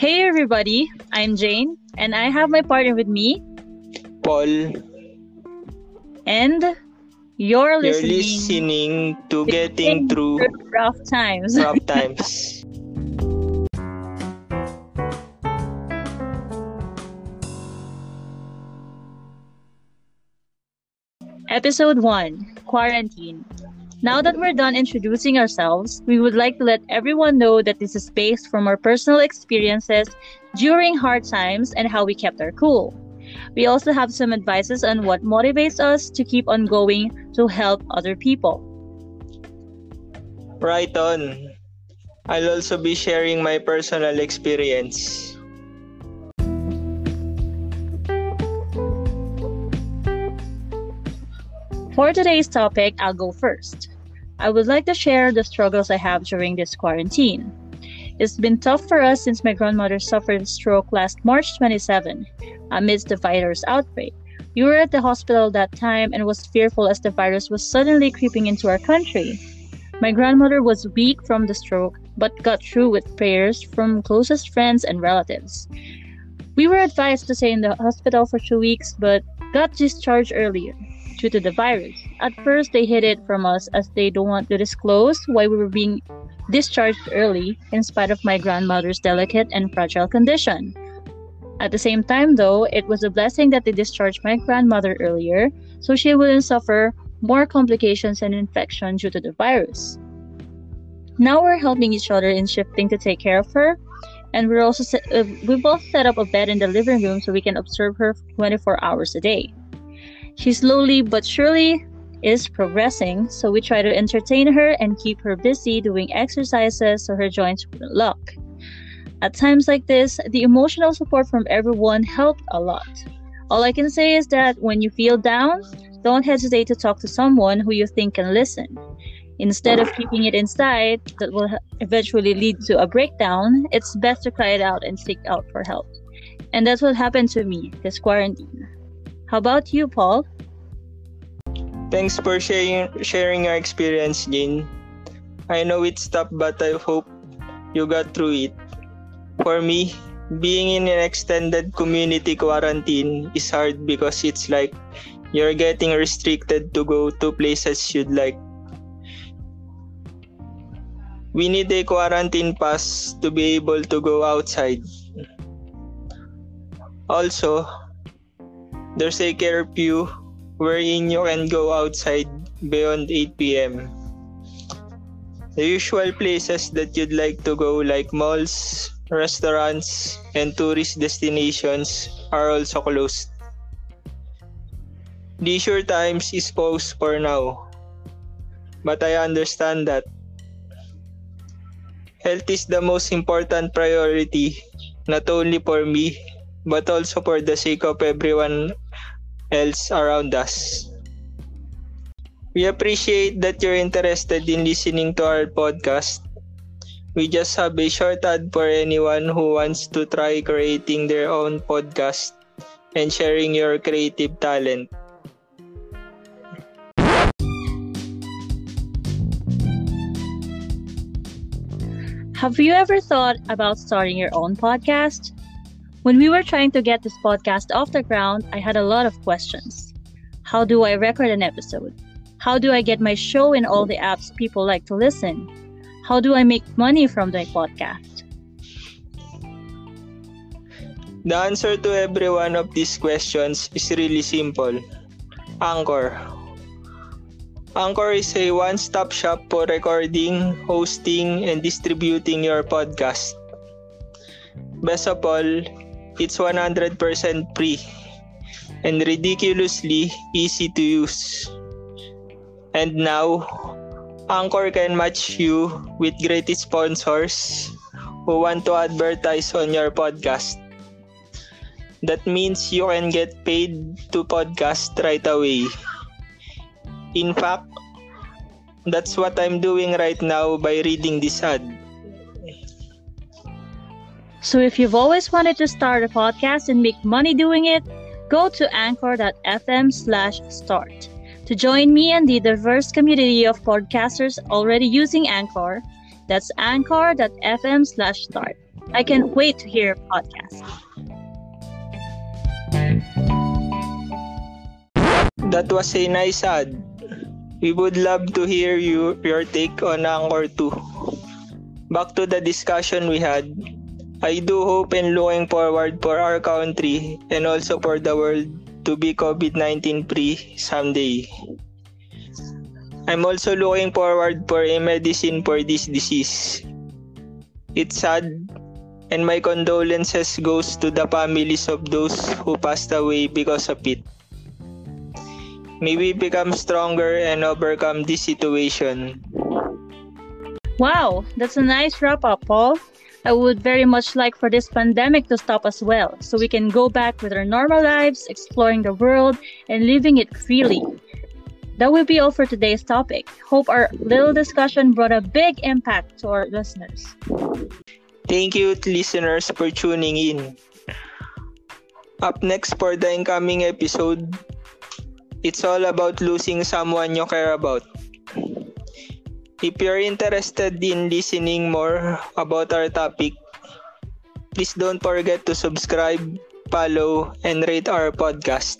Hey everybody, I'm Jane and I have my partner with me Paul. And you're listening, you're listening to Getting Through Rough Times. Rough Times. Episode 1 Quarantine. Now that we're done introducing ourselves, we would like to let everyone know that this is based from our personal experiences during hard times and how we kept our cool. We also have some advices on what motivates us to keep on going to help other people. Right on. I'll also be sharing my personal experience. For today's topic, I'll go first. I would like to share the struggles I have during this quarantine. It's been tough for us since my grandmother suffered a stroke last March 27 amidst the virus outbreak. We were at the hospital that time and was fearful as the virus was suddenly creeping into our country. My grandmother was weak from the stroke but got through with prayers from closest friends and relatives. We were advised to stay in the hospital for two weeks but got discharged earlier due to the virus. At first, they hid it from us as they don't want to disclose why we were being discharged early in spite of my grandmother's delicate and fragile condition. At the same time, though, it was a blessing that they discharged my grandmother earlier so she wouldn't suffer more complications and infection due to the virus. Now we're helping each other in shifting to take care of her, and we're also set, uh, we both set up a bed in the living room so we can observe her 24 hours a day. She slowly but surely is progressing, so we try to entertain her and keep her busy doing exercises so her joints wouldn't lock. At times like this, the emotional support from everyone helped a lot. All I can say is that when you feel down, don't hesitate to talk to someone who you think can listen. Instead of keeping it inside, that will eventually lead to a breakdown, it's best to cry it out and seek out for help. And that's what happened to me this quarantine. How about you, Paul? Thanks for sharing sharing your experience, Jin. I know it's tough, but I hope you got through it. For me, being in an extended community quarantine is hard because it's like you're getting restricted to go to places you'd like. We need a quarantine pass to be able to go outside. Also, there's a curfew wherein you can go outside beyond 8 p.m. The usual places that you'd like to go, like malls, restaurants, and tourist destinations, are also closed. Leisure times is paused for now, but I understand that. Health is the most important priority, not only for me, but also for the sake of everyone else around us. We appreciate that you're interested in listening to our podcast. We just have a short ad for anyone who wants to try creating their own podcast and sharing your creative talent. Have you ever thought about starting your own podcast? When we were trying to get this podcast off the ground, I had a lot of questions. How do I record an episode? How do I get my show in all the apps people like to listen? How do I make money from my podcast? The answer to every one of these questions is really simple Anchor. Anchor is a one stop shop for recording, hosting, and distributing your podcast. Best of all, it's 100% free and ridiculously easy to use. And now, Anchor can match you with great sponsors who want to advertise on your podcast. That means you can get paid to podcast right away. In fact, that's what I'm doing right now by reading this ad. So if you've always wanted to start a podcast and make money doing it, go to anchor.fm slash start. To join me and the diverse community of podcasters already using Anchor, that's anchor.fm slash start. I can't wait to hear your podcast. That was a nice ad. We would love to hear you your take on Anchor 2. Back to the discussion we had. I do hope and looking forward for our country and also for the world to be COVID-19 free someday. I'm also looking forward for a medicine for this disease. It's sad and my condolences goes to the families of those who passed away because of it. May we become stronger and overcome this situation. Wow, that's a nice wrap up, Paul. I would very much like for this pandemic to stop as well, so we can go back with our normal lives, exploring the world, and living it freely. That will be all for today's topic. Hope our little discussion brought a big impact to our listeners. Thank you, listeners, for tuning in. Up next for the incoming episode, it's all about losing someone you care about. If you're interested in listening more about our topic, please don't forget to subscribe, follow, and rate our podcast.